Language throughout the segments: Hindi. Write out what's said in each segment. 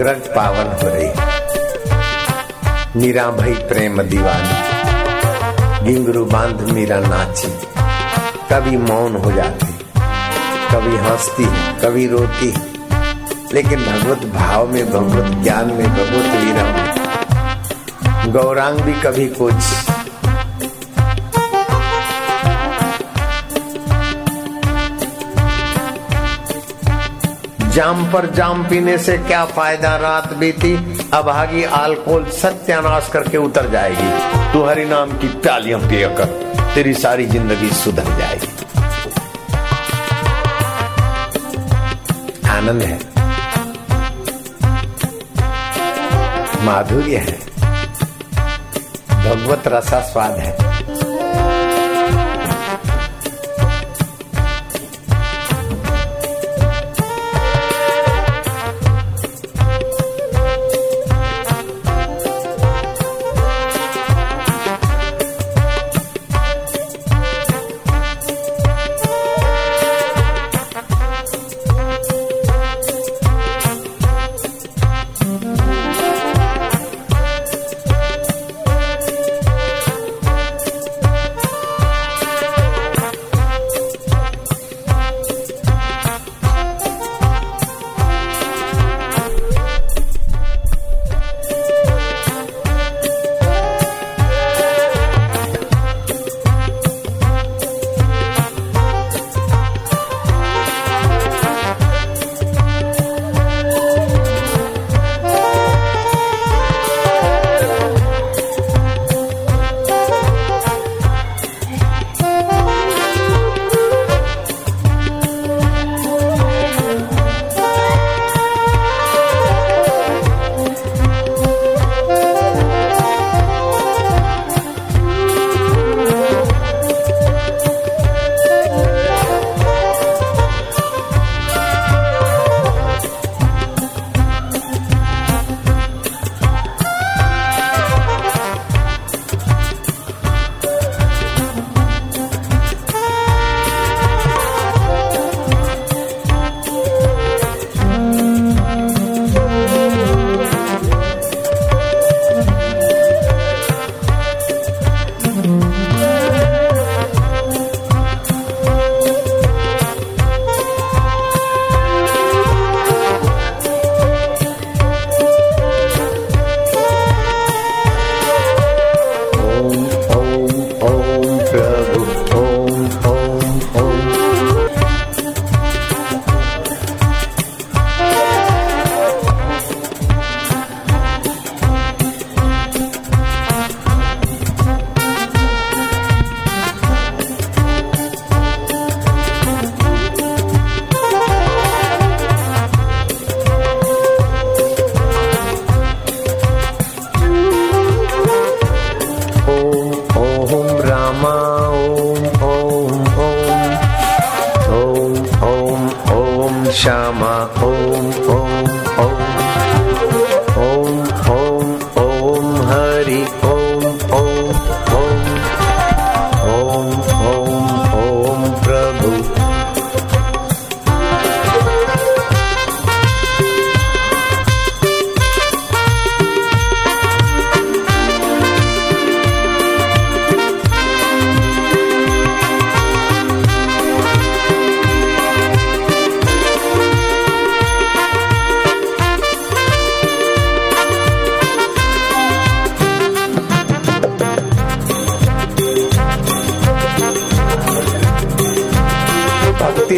रग पावन हो रही मीरा भाई प्रेम दीवानी। गिंगरू बाँध मीरा नाची। कभी मौन हो जाती। कभी हंसती कभी रोती लेकिन भगवत भाव में, भगवत ज्ञान में, भगवत वीरा गौरांग भी कभी कुछ जाम पर जाम पीने से क्या फ़ायदा? रात बीती अभागी अल्कोहल सत्यानाश करके उतर जाएगी। तू हरि नाम की प्यालियाँ पिया कर तेरी सारी ज़िंदगी सुधर जाएगी। आनंद है। माधुर्य है। भगवत रसा स्वाद है।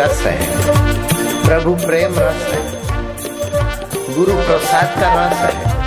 रस है। प्रभु प्रेम रस है। गुरु प्रसाद का रस है।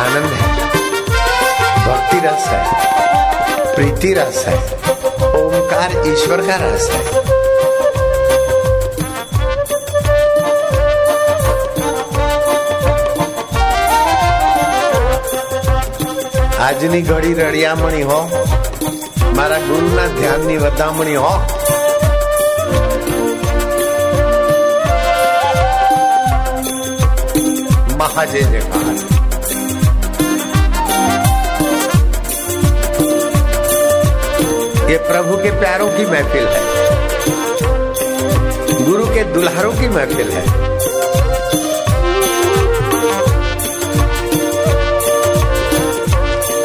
आनंद है भक्ति रस है प्रीति रस है ओमकार ईश्वर का रस है આજની ઘડી રળિયામણી હો મારા ગુરુના ધ્યાનની વધામણી હો મહાજય જયકાર ये प्रभु के प्यारों की महफिल है। गुरु के दुल्हारों की महफिल है।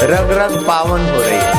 रग रग पावन हो रही है।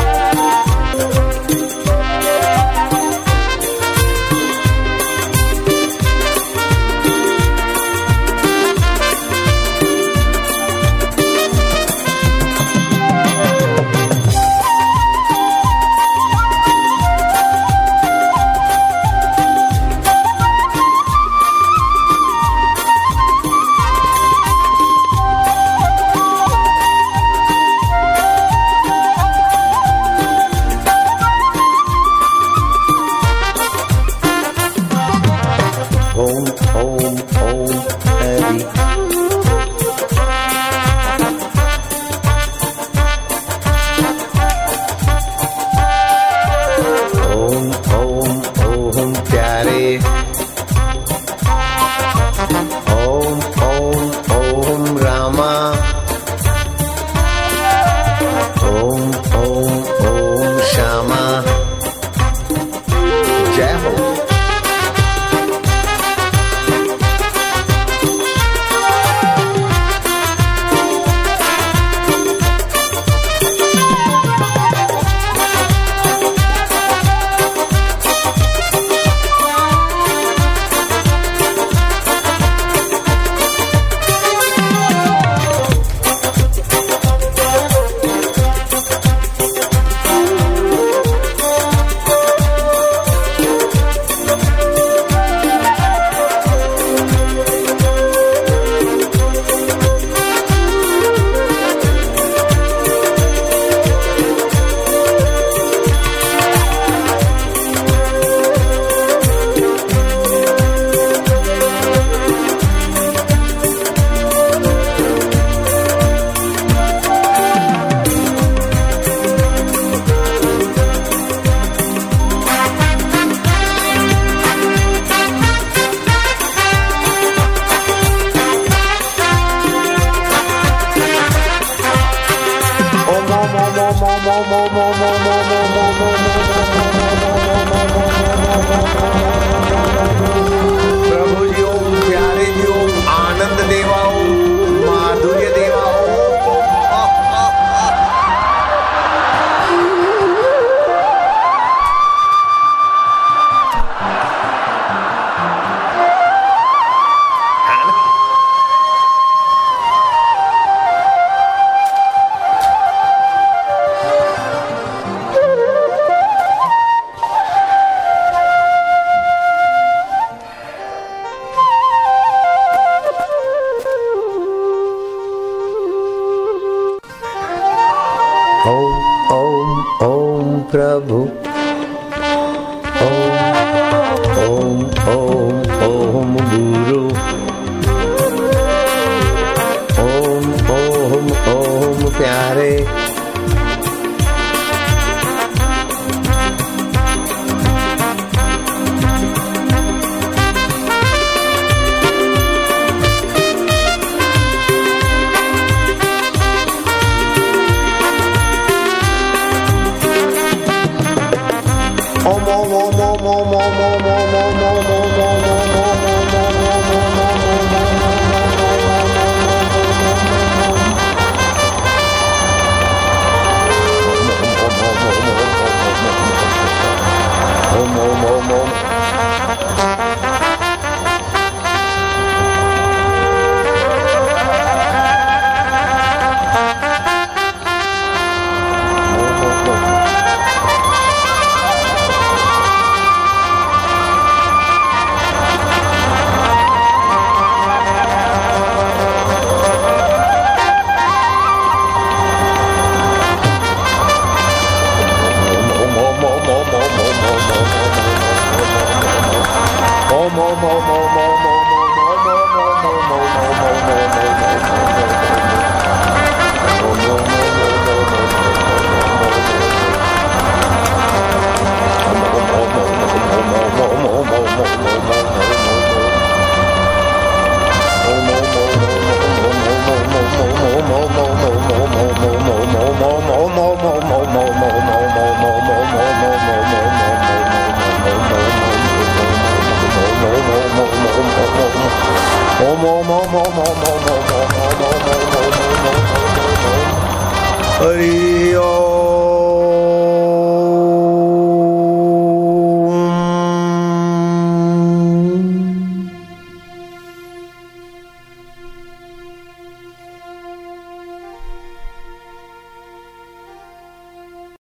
more, more, more, more, more, more, more, more, more, more. Om Om Om प्रभु ओम ओम ओम ओम गुरु ओम ओम ओम प्यारे mo, mo, mo. Om Om Om Om Om Om Om Om Om Om Om Om Om Om Om Hari ओम